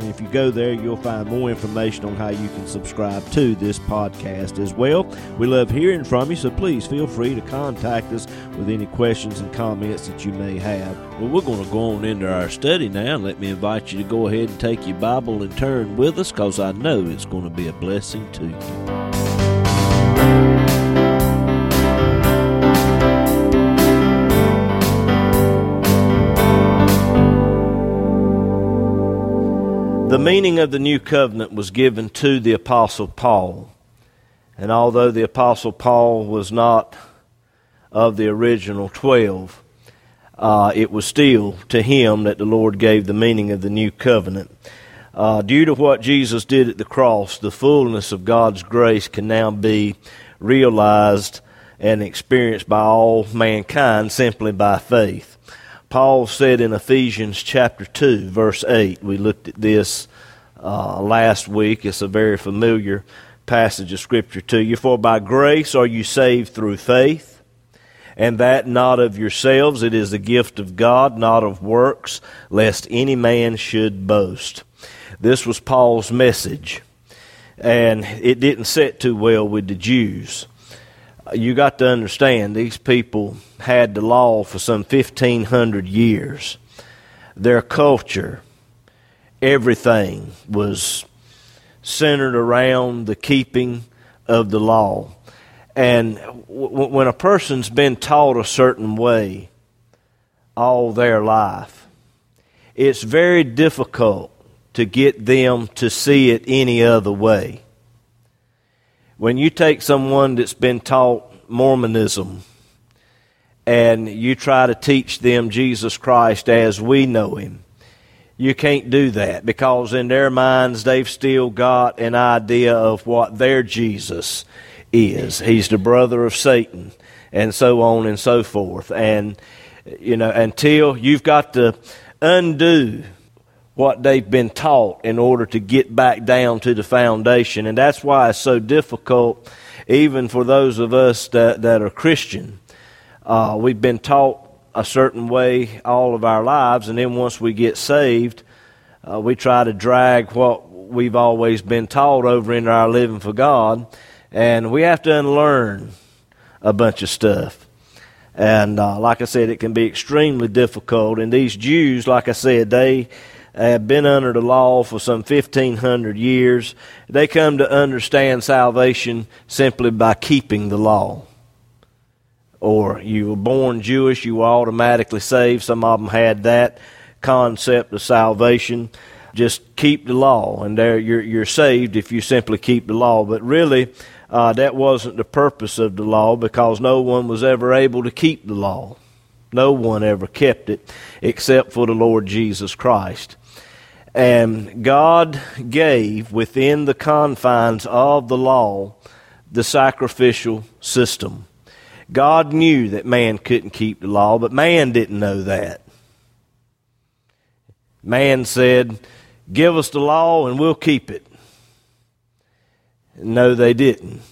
and if you go there, you'll find more information on how you can subscribe to this podcast as well. We love hearing from you, so please feel free to contact us with any questions and comments that you may have. Well, we're going to go on into our study now. Let me invite you to go ahead and take your Bible and turn with us because I know it's going to be a blessing to you. The meaning of the new covenant was given to the Apostle Paul. And although the Apostle Paul was not of the original twelve, uh, it was still to him that the Lord gave the meaning of the new covenant. Uh, due to what Jesus did at the cross, the fullness of God's grace can now be realized and experienced by all mankind simply by faith. Paul said in Ephesians chapter 2, verse 8, we looked at this uh, last week. It's a very familiar passage of Scripture to you. For by grace are you saved through faith, and that not of yourselves. It is the gift of God, not of works, lest any man should boast. This was Paul's message, and it didn't sit too well with the Jews you got to understand these people had the law for some 1500 years. Their culture everything was centered around the keeping of the law. And w- when a person's been taught a certain way all their life it's very difficult to get them to see it any other way when you take someone that's been taught Mormonism and you try to teach them Jesus Christ as we know him, you can't do that because in their minds they've still got an idea of what their Jesus is. He's the brother of Satan and so on and so forth. And, you know, until you've got to undo what they've been taught in order to get back down to the foundation. And that's why it's so difficult, even for those of us that, that are Christian. Uh, we've been taught a certain way all of our lives, and then once we get saved, uh, we try to drag what we've always been taught over into our living for God, and we have to unlearn a bunch of stuff. And uh, like I said, it can be extremely difficult. And these Jews, like I said, they have been under the law for some 1500 years. They come to understand salvation simply by keeping the law. Or you were born Jewish, you were automatically saved. Some of them had that concept of salvation. Just keep the law, and there you're, you're saved if you simply keep the law. But really, uh, that wasn't the purpose of the law because no one was ever able to keep the law. No one ever kept it except for the Lord Jesus Christ. And God gave within the confines of the law the sacrificial system. God knew that man couldn't keep the law, but man didn't know that. Man said, Give us the law and we'll keep it. No, they didn't.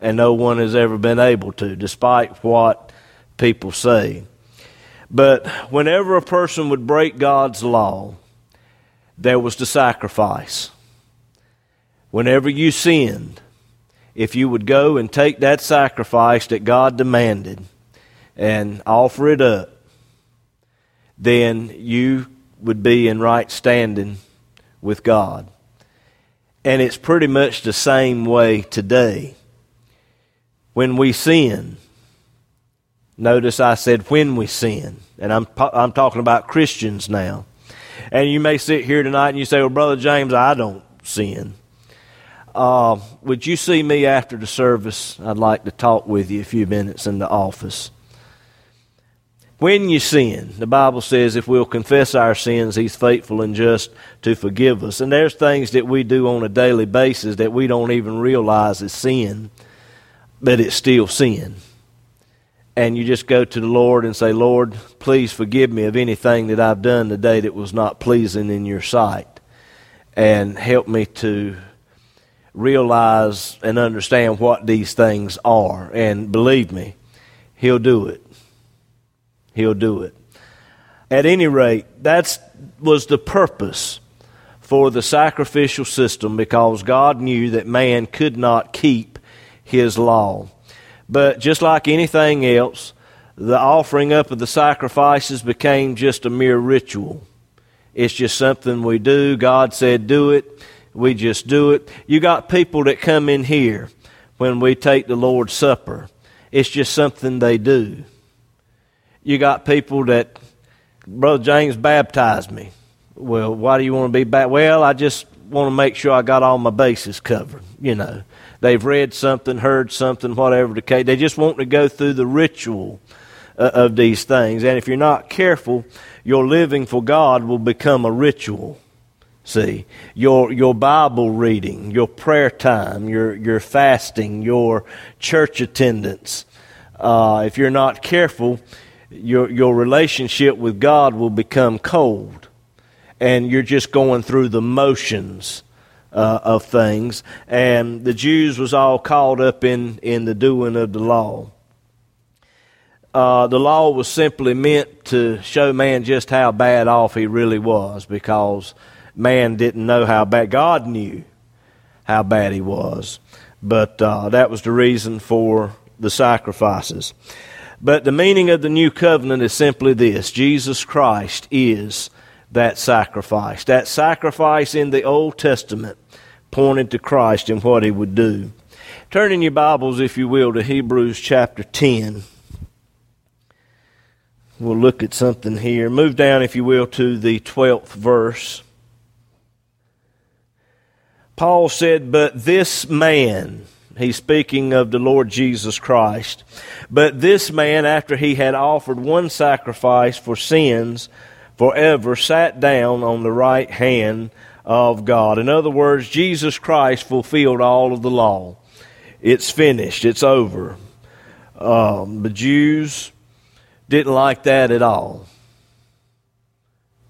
And no one has ever been able to, despite what people say. But whenever a person would break God's law, there was the sacrifice. Whenever you sinned, if you would go and take that sacrifice that God demanded and offer it up, then you would be in right standing with God. And it's pretty much the same way today. When we sin, notice I said when we sin, and I'm, I'm talking about Christians now. And you may sit here tonight and you say, Well, Brother James, I don't sin. Uh, would you see me after the service? I'd like to talk with you a few minutes in the office. When you sin, the Bible says if we'll confess our sins, He's faithful and just to forgive us. And there's things that we do on a daily basis that we don't even realize is sin, but it's still sin. And you just go to the Lord and say, Lord, please forgive me of anything that I've done today that was not pleasing in your sight. And help me to realize and understand what these things are. And believe me, He'll do it. He'll do it. At any rate, that was the purpose for the sacrificial system because God knew that man could not keep his law. But just like anything else, the offering up of the sacrifices became just a mere ritual. It's just something we do. God said, do it. We just do it. You got people that come in here when we take the Lord's Supper. It's just something they do. You got people that, Brother James baptized me. Well, why do you want to be baptized? Well, I just want to make sure I got all my bases covered. You know, they've read something, heard something, whatever the case. They just want to go through the ritual uh, of these things. And if you're not careful, your living for God will become a ritual. See, your your Bible reading, your prayer time, your your fasting, your church attendance. Uh, if you're not careful, your, your relationship with God will become cold. And you're just going through the motions uh, of things. And the Jews was all caught up in, in the doing of the law. Uh, the law was simply meant to show man just how bad off he really was because man didn't know how bad. God knew how bad he was. But uh, that was the reason for the sacrifices. But the meaning of the new covenant is simply this Jesus Christ is that sacrifice. That sacrifice in the Old Testament pointed to Christ and what he would do. Turn in your Bibles, if you will, to Hebrews chapter 10. We'll look at something here. Move down, if you will, to the 12th verse. Paul said, But this man, He's speaking of the Lord Jesus Christ. But this man, after he had offered one sacrifice for sins forever, sat down on the right hand of God. In other words, Jesus Christ fulfilled all of the law. It's finished. It's over. Um, the Jews didn't like that at all.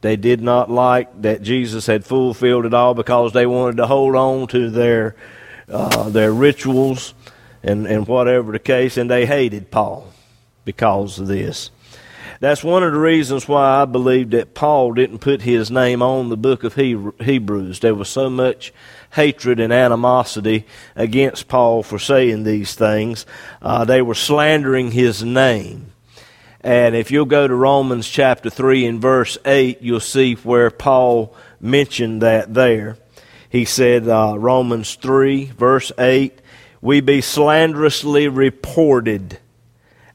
They did not like that Jesus had fulfilled it all because they wanted to hold on to their uh, their rituals and, and whatever the case, and they hated Paul because of this. That's one of the reasons why I believe that Paul didn't put his name on the book of Hebrews. There was so much hatred and animosity against Paul for saying these things. Uh, they were slandering his name. And if you'll go to Romans chapter 3 and verse 8, you'll see where Paul mentioned that there. He said, uh, Romans 3, verse 8, we be slanderously reported,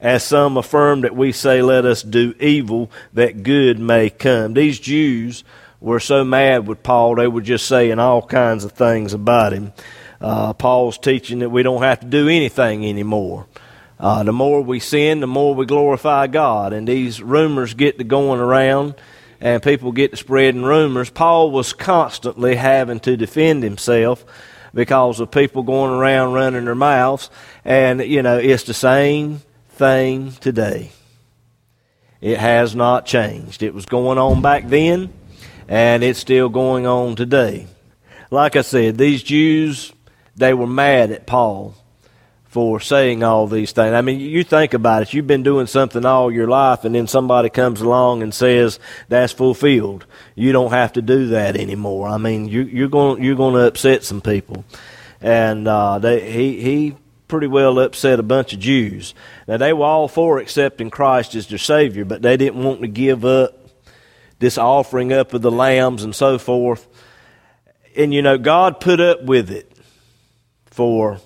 as some affirm that we say, let us do evil that good may come. These Jews were so mad with Paul, they were just saying all kinds of things about him. Uh, Paul's teaching that we don't have to do anything anymore. Uh, the more we sin, the more we glorify God. And these rumors get to going around and people get to spreading rumors. Paul was constantly having to defend himself because of people going around running their mouths. And, you know, it's the same thing today. It has not changed. It was going on back then, and it's still going on today. Like I said, these Jews, they were mad at Paul for saying all these things. I mean, you think about it. You've been doing something all your life, and then somebody comes along and says that's fulfilled. You don't have to do that anymore. I mean, you, you're going you're going to upset some people, and uh, they, he he pretty well upset a bunch of Jews. Now they were all for accepting Christ as their Savior, but they didn't want to give up this offering up of the lambs and so forth. And you know, God put up with it for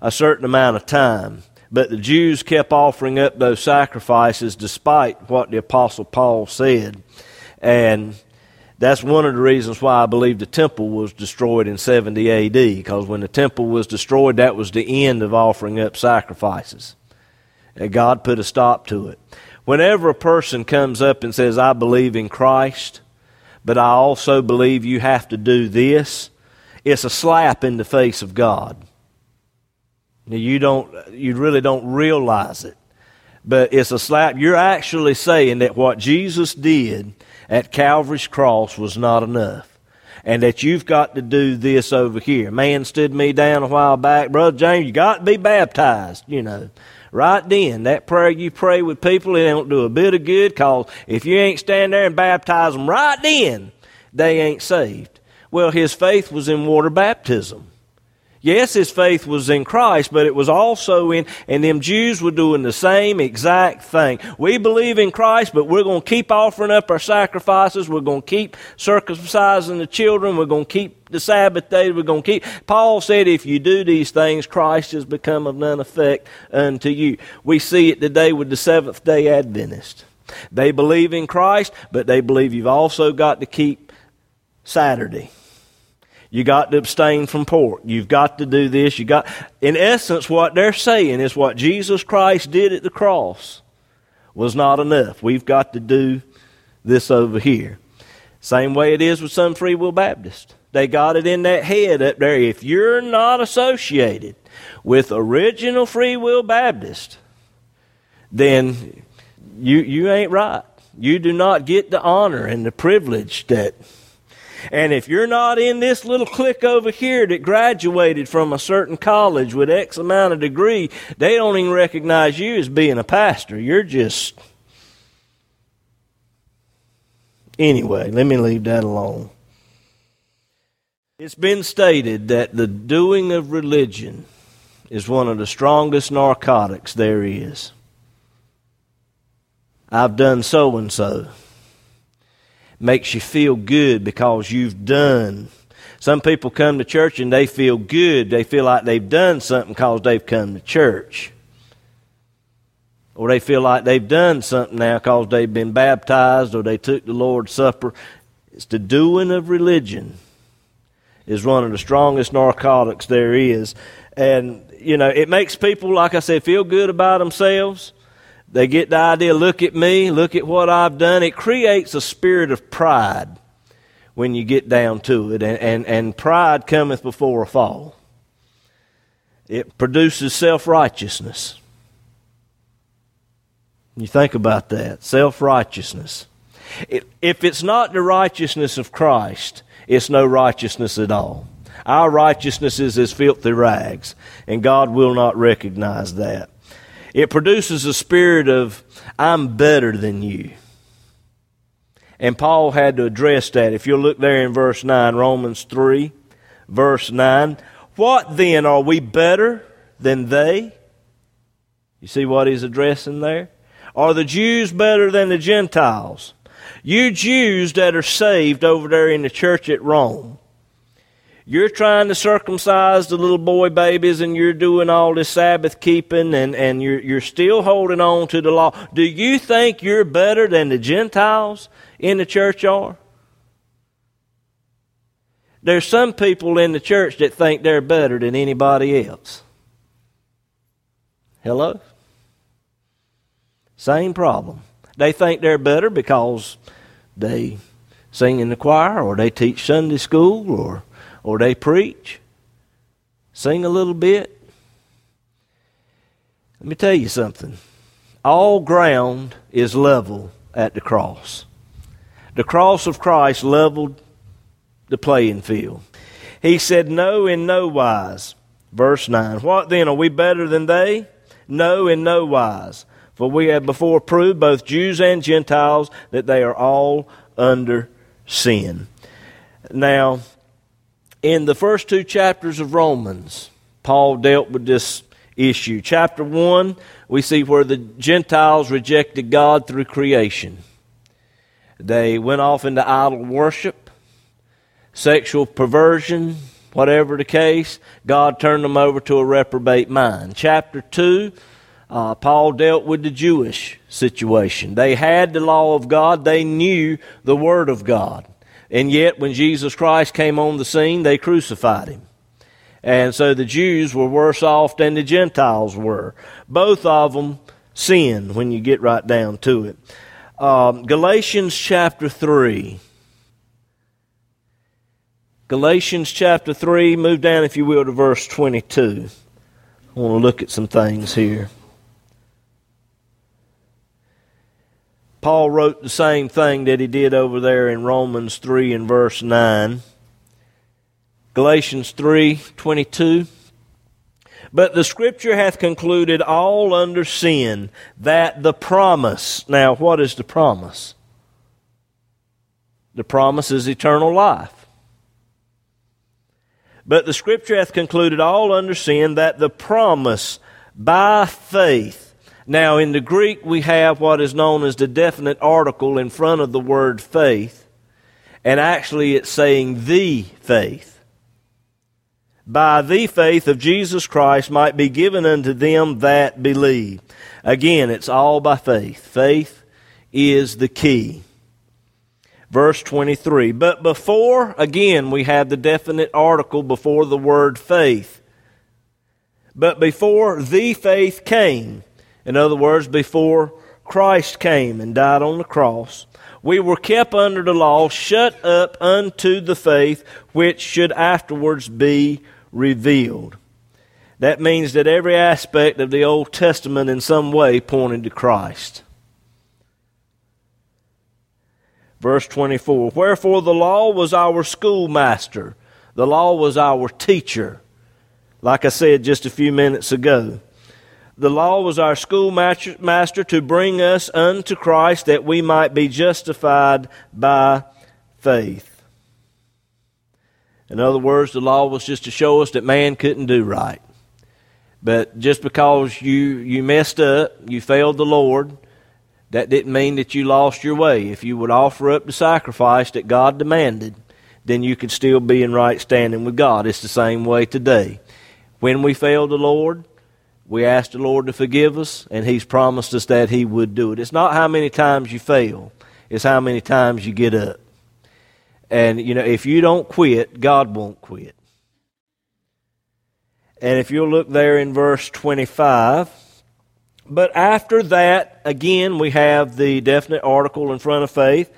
a certain amount of time. But the Jews kept offering up those sacrifices despite what the Apostle Paul said. And that's one of the reasons why I believe the temple was destroyed in 70 AD, because when the temple was destroyed, that was the end of offering up sacrifices. And God put a stop to it. Whenever a person comes up and says, I believe in Christ, but I also believe you have to do this, it's a slap in the face of God. You don't, you really don't realize it. But it's a slap. You're actually saying that what Jesus did at Calvary's cross was not enough. And that you've got to do this over here. Man stood me down a while back. Brother James, you got to be baptized, you know right then. That prayer you pray with people, it don't do a bit of good because if you ain't stand there and baptize them right then, they ain't saved. Well, his faith was in water baptism. Yes, his faith was in Christ, but it was also in, and them Jews were doing the same exact thing. We believe in Christ, but we're going to keep offering up our sacrifices. We're going to keep circumcising the children. We're going to keep the Sabbath day. We're going to keep. Paul said, if you do these things, Christ has become of none effect unto you. We see it today with the Seventh day Adventist. They believe in Christ, but they believe you've also got to keep Saturday. You got to abstain from pork. You've got to do this. You got, in essence, what they're saying is what Jesus Christ did at the cross was not enough. We've got to do this over here. Same way it is with some Free Will Baptists. They got it in that head up there. If you're not associated with original Free Will Baptist, then you, you ain't right. You do not get the honor and the privilege that and if you're not in this little clique over here that graduated from a certain college with X amount of degree, they don't even recognize you as being a pastor. You're just. Anyway, let me leave that alone. It's been stated that the doing of religion is one of the strongest narcotics there is. I've done so and so makes you feel good because you've done. Some people come to church and they feel good. They feel like they've done something because they've come to church. Or they feel like they've done something now because they've been baptized or they took the Lord's Supper. It's the doing of religion is one of the strongest narcotics there is. And, you know, it makes people, like I said, feel good about themselves. They get the idea look at me, look at what I've done. It creates a spirit of pride when you get down to it, and, and, and pride cometh before a fall. It produces self righteousness. You think about that self righteousness. If it's not the righteousness of Christ, it's no righteousness at all. Our righteousness is as filthy rags, and God will not recognize that. It produces a spirit of, I'm better than you. And Paul had to address that. If you'll look there in verse 9, Romans 3, verse 9. What then? Are we better than they? You see what he's addressing there? Are the Jews better than the Gentiles? You Jews that are saved over there in the church at Rome, you're trying to circumcise the little boy babies and you're doing all this Sabbath keeping and, and you're, you're still holding on to the law. Do you think you're better than the Gentiles in the church are? There's some people in the church that think they're better than anybody else. Hello? Same problem. They think they're better because they sing in the choir or they teach Sunday school or or they preach, sing a little bit. Let me tell you something. All ground is level at the cross. The cross of Christ leveled the playing field. He said, No, in no wise. Verse 9. What then? Are we better than they? No, in no wise. For we have before proved, both Jews and Gentiles, that they are all under sin. Now, in the first two chapters of Romans, Paul dealt with this issue. Chapter 1, we see where the Gentiles rejected God through creation. They went off into idol worship, sexual perversion, whatever the case. God turned them over to a reprobate mind. Chapter 2, uh, Paul dealt with the Jewish situation. They had the law of God, they knew the Word of God. And yet, when Jesus Christ came on the scene, they crucified him. And so the Jews were worse off than the Gentiles were. Both of them sin when you get right down to it. Um, Galatians chapter 3. Galatians chapter 3, move down, if you will, to verse 22. I want to look at some things here. Paul wrote the same thing that he did over there in Romans 3 and verse 9. Galatians 3:22 But the scripture hath concluded all under sin that the promise. Now, what is the promise? The promise is eternal life. But the scripture hath concluded all under sin that the promise by faith. Now, in the Greek, we have what is known as the definite article in front of the word faith. And actually, it's saying the faith by the faith of Jesus Christ might be given unto them that believe. Again, it's all by faith. Faith is the key. Verse 23. But before, again, we have the definite article before the word faith. But before the faith came, in other words, before Christ came and died on the cross, we were kept under the law, shut up unto the faith which should afterwards be revealed. That means that every aspect of the Old Testament in some way pointed to Christ. Verse 24 Wherefore the law was our schoolmaster, the law was our teacher. Like I said just a few minutes ago, the law was our schoolmaster to bring us unto Christ that we might be justified by faith. In other words, the law was just to show us that man couldn't do right. But just because you, you messed up, you failed the Lord, that didn't mean that you lost your way. If you would offer up the sacrifice that God demanded, then you could still be in right standing with God. It's the same way today. When we fail the Lord, we ask the Lord to forgive us, and He's promised us that He would do it. It's not how many times you fail, it's how many times you get up. And, you know, if you don't quit, God won't quit. And if you'll look there in verse 25, but after that, again, we have the definite article in front of faith.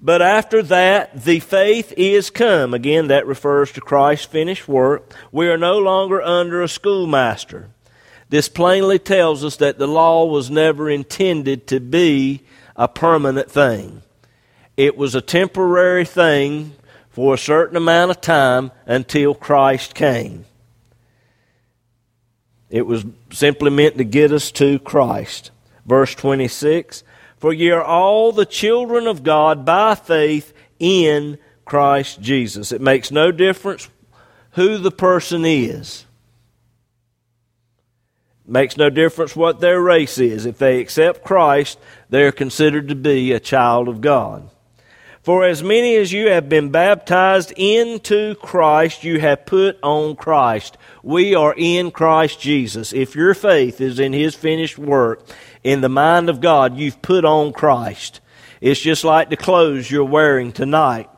But after that, the faith is come. Again, that refers to Christ's finished work. We are no longer under a schoolmaster. This plainly tells us that the law was never intended to be a permanent thing. It was a temporary thing for a certain amount of time until Christ came. It was simply meant to get us to Christ. Verse 26 For ye are all the children of God by faith in Christ Jesus. It makes no difference who the person is. Makes no difference what their race is. If they accept Christ, they are considered to be a child of God. For as many as you have been baptized into Christ, you have put on Christ. We are in Christ Jesus. If your faith is in His finished work, in the mind of God, you've put on Christ. It's just like the clothes you're wearing tonight.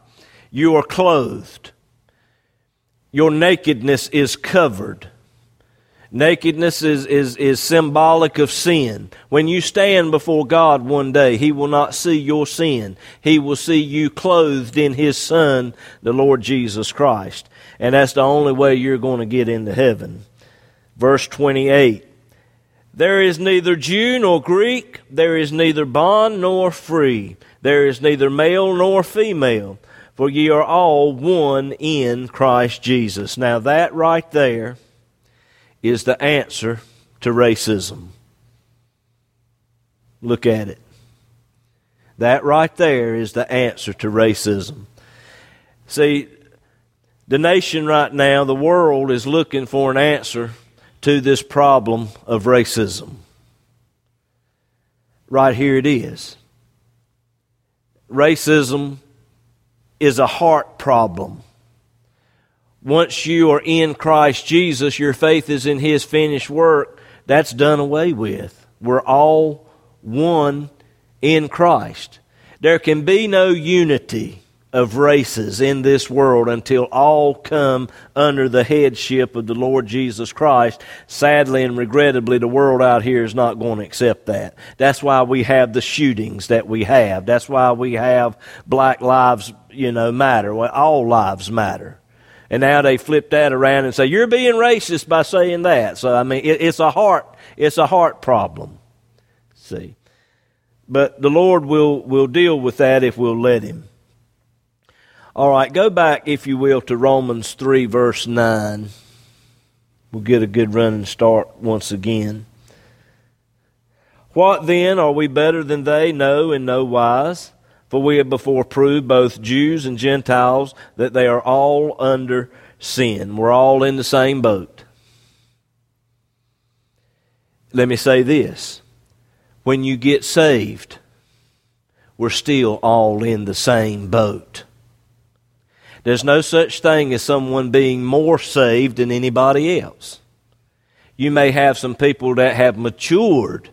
You are clothed. Your nakedness is covered. Nakedness is, is, is symbolic of sin. When you stand before God one day, He will not see your sin. He will see you clothed in His Son, the Lord Jesus Christ. And that's the only way you're going to get into heaven. Verse 28 There is neither Jew nor Greek, there is neither bond nor free, there is neither male nor female, for ye are all one in Christ Jesus. Now, that right there is the answer to racism. Look at it. That right there is the answer to racism. See, the nation right now, the world is looking for an answer to this problem of racism. Right here it is. Racism is a heart problem once you are in Christ Jesus, your faith is in His finished work, that's done away with. We're all one in Christ. There can be no unity of races in this world until all come under the headship of the Lord Jesus Christ. Sadly and regrettably, the world out here is not going to accept that. That's why we have the shootings that we have. That's why we have Black Lives, you know, matter. Well, all lives matter. And now they flip that around and say, you're being racist by saying that. So, I mean, it, it's a heart, it's a heart problem. See. But the Lord will, will deal with that if we'll let Him. All right, go back, if you will, to Romans 3, verse 9. We'll get a good running start once again. What then? Are we better than they? No, in no wise. For we have before proved, both Jews and Gentiles, that they are all under sin. We're all in the same boat. Let me say this when you get saved, we're still all in the same boat. There's no such thing as someone being more saved than anybody else. You may have some people that have matured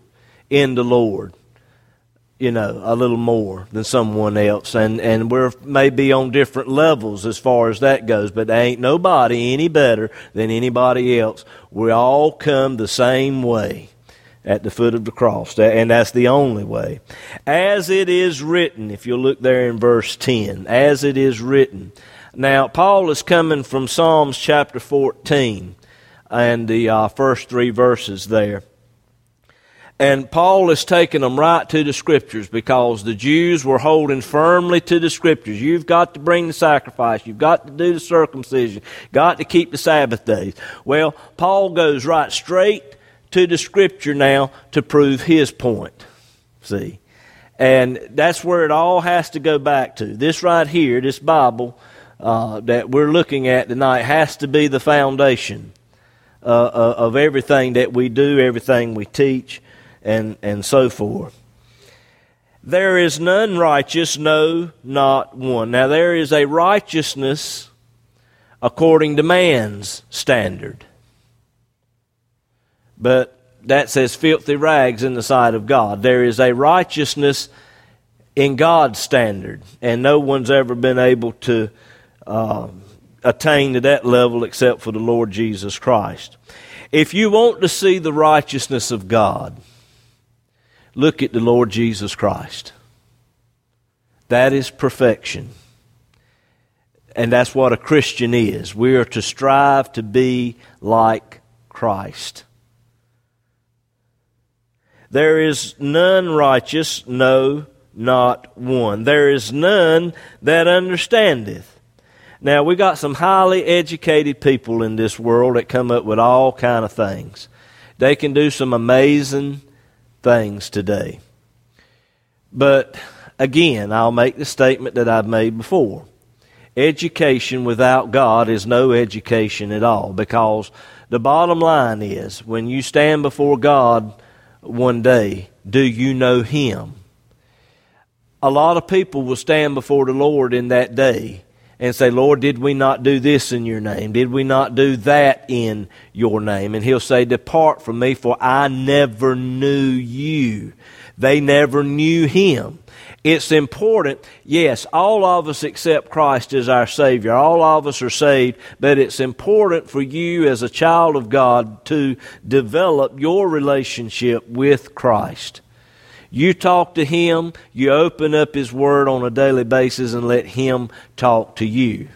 in the Lord, you know, a little more than someone else, and, and we're maybe on different levels as far as that goes, but ain't nobody any better than anybody else. We all come the same way at the foot of the cross, and that's the only way. As it is written, if you look there in verse 10, as it is written, now, Paul is coming from Psalms chapter 14 and the uh, first three verses there. And Paul is taking them right to the scriptures because the Jews were holding firmly to the scriptures. You've got to bring the sacrifice. You've got to do the circumcision. Got to keep the Sabbath days. Well, Paul goes right straight to the scripture now to prove his point. See? And that's where it all has to go back to. This right here, this Bible, uh, that we're looking at tonight has to be the foundation uh, uh, of everything that we do, everything we teach, and, and so forth. There is none righteous, no, not one. Now, there is a righteousness according to man's standard. But that says filthy rags in the sight of God. There is a righteousness in God's standard, and no one's ever been able to uh, attain to that level except for the Lord Jesus Christ. If you want to see the righteousness of God, look at the Lord Jesus Christ. That is perfection. And that's what a Christian is. We are to strive to be like Christ. There is none righteous, no, not one. There is none that understandeth. Now we got some highly educated people in this world that come up with all kind of things. They can do some amazing things today. But again, I'll make the statement that I've made before. Education without God is no education at all because the bottom line is when you stand before God one day, do you know Him? A lot of people will stand before the Lord in that day and say, Lord, did we not do this in your name? Did we not do that in your name? And he'll say, Depart from me, for I never knew you. They never knew him. It's important, yes, all of us accept Christ as our Savior. All of us are saved, but it's important for you as a child of God to develop your relationship with Christ. You talk to Him, you open up His Word on a daily basis and let Him talk to you.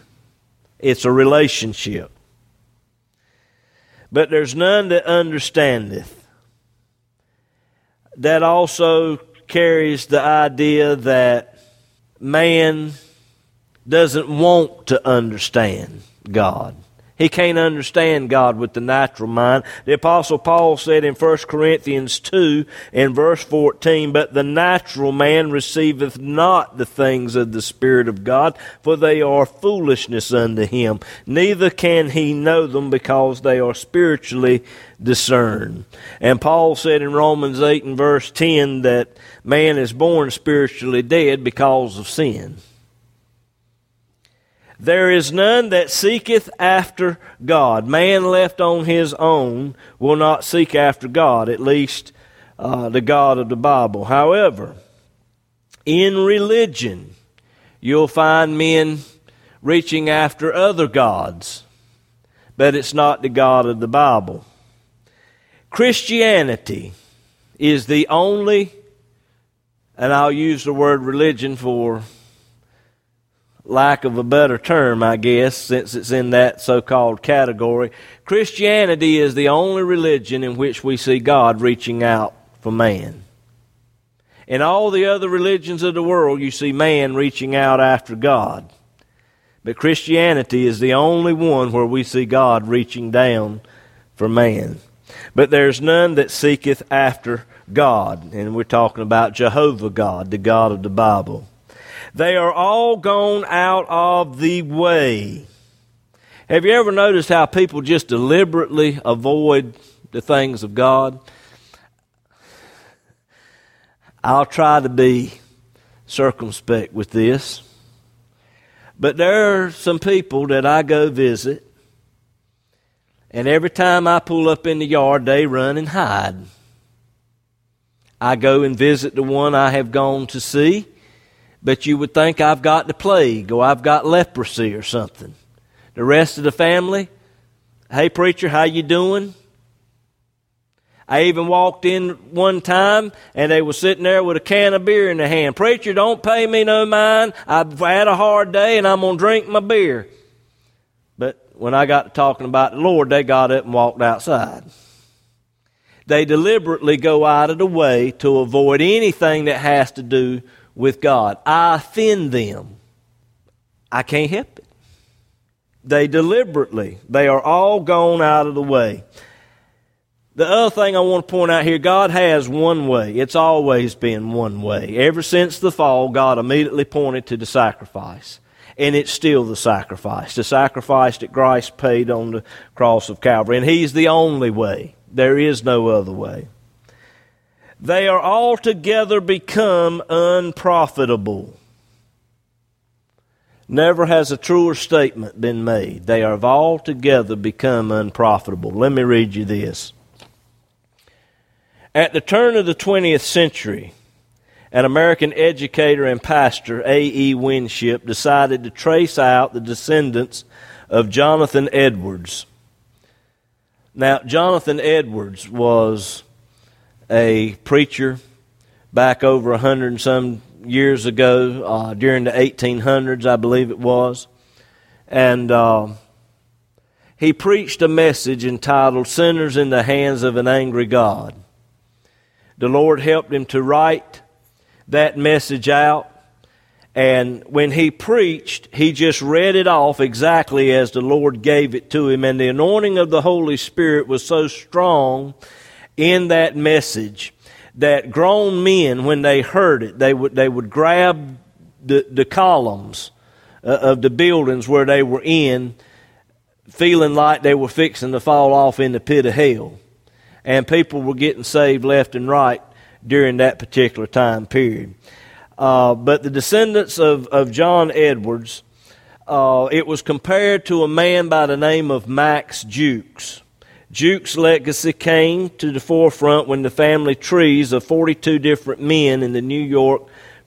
It's a relationship. But there's none that understandeth. That also carries the idea that man doesn't want to understand God. He can't understand God with the natural mind. The Apostle Paul said in 1 Corinthians 2 in verse 14, But the natural man receiveth not the things of the Spirit of God, for they are foolishness unto him. Neither can he know them because they are spiritually discerned. And Paul said in Romans 8 and verse 10 that man is born spiritually dead because of sin. There is none that seeketh after God. Man left on his own will not seek after God, at least uh, the God of the Bible. However, in religion, You'll find men reaching after other gods, but it's not the God of the Bible. Christianity is the only, and I'll use the word religion for lack of a better term, I guess, since it's in that so called category. Christianity is the only religion in which we see God reaching out for man. In all the other religions of the world, you see man reaching out after God. But Christianity is the only one where we see God reaching down for man. But there's none that seeketh after God. And we're talking about Jehovah God, the God of the Bible. They are all gone out of the way. Have you ever noticed how people just deliberately avoid the things of God? I'll try to be circumspect with this. But there are some people that I go visit, and every time I pull up in the yard, they run and hide. I go and visit the one I have gone to see, but you would think I've got the plague or I've got leprosy or something. The rest of the family, hey preacher, how you doing? I even walked in one time and they were sitting there with a can of beer in their hand. Preacher, don't pay me no mind. I've had a hard day and I'm going to drink my beer. But when I got to talking about the Lord, they got up and walked outside. They deliberately go out of the way to avoid anything that has to do with God. I offend them. I can't help it. They deliberately, they are all gone out of the way. The other thing I want to point out here God has one way. It's always been one way. Ever since the fall, God immediately pointed to the sacrifice. And it's still the sacrifice, the sacrifice that Christ paid on the cross of Calvary. And He's the only way. There is no other way. They are altogether become unprofitable. Never has a truer statement been made. They have altogether become unprofitable. Let me read you this. At the turn of the 20th century, an American educator and pastor, A.E. Winship, decided to trace out the descendants of Jonathan Edwards. Now, Jonathan Edwards was a preacher back over a hundred and some years ago, uh, during the 1800s, I believe it was. And uh, he preached a message entitled Sinners in the Hands of an Angry God. The Lord helped him to write that message out. And when he preached, he just read it off exactly as the Lord gave it to him. And the anointing of the Holy Spirit was so strong in that message that grown men, when they heard it, they would, they would grab the, the columns uh, of the buildings where they were in, feeling like they were fixing to fall off in the pit of hell and people were getting saved left and right during that particular time period. Uh, but the descendants of, of John Edwards, uh, it was compared to a man by the name of Max Jukes. Jukes' legacy came to the forefront when the family trees of 42 different men in the New York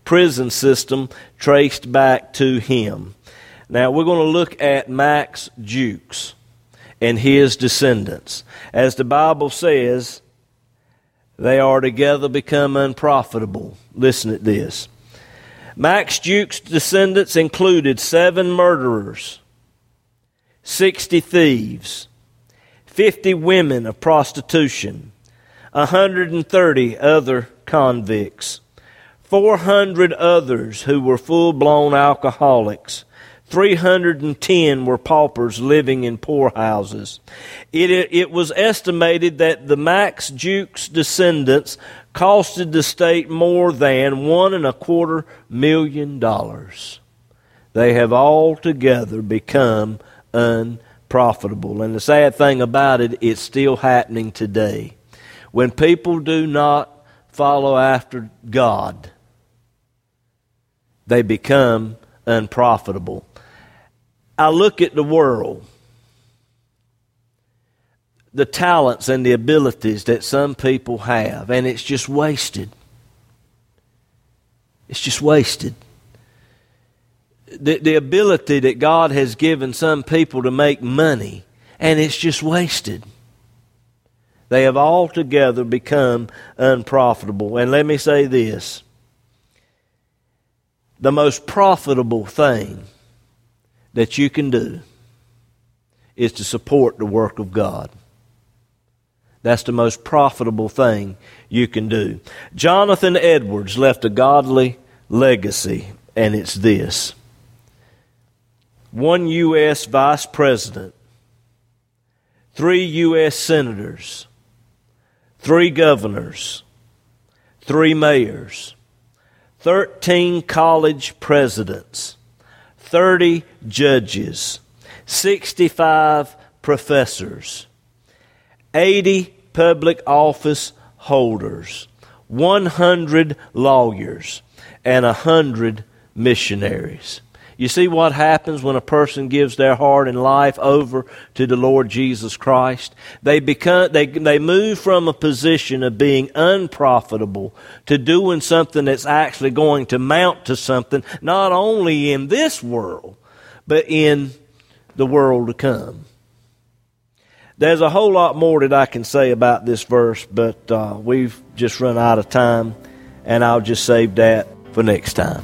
prison system traced back to him. Now, we're going to look at Max Jukes and his descendants. As the Bible says, they are together become unprofitable. Listen at this. Max Jukes' descendants included seven murderers, 60 thieves, 50 women of prostitution, 130 other convicts, 400 others who were full blown alcoholics, 310 were paupers living in poorhouses. It, it was estimated that the Max Jukes descendants costed the state more than one and a quarter million dollars. They have altogether become unprofitable. And the sad thing about it, it's still happening today. When people do not follow after God, they become unprofitable. I look at the world, the talents and the abilities that some people have, and it's just wasted. It's just wasted. The, the ability that God has given some people to make money, and it's just wasted. They have altogether become unprofitable. And let me say this the most profitable thing that you can do is to support the work of God. That's the most profitable thing you can do. Jonathan Edwards left a godly legacy, and it's this one U.S. vice president, three U.S. senators, three governors, three mayors, 13 college presidents, 30 judges, 65 professors, 80 public office holders, 100 lawyers, and 100 missionaries. You see what happens when a person gives their heart and life over to the Lord Jesus Christ? They become they they move from a position of being unprofitable to doing something that's actually going to mount to something not only in this world but in the world to come. There's a whole lot more that I can say about this verse, but uh, we've just run out of time, and I'll just save that for next time.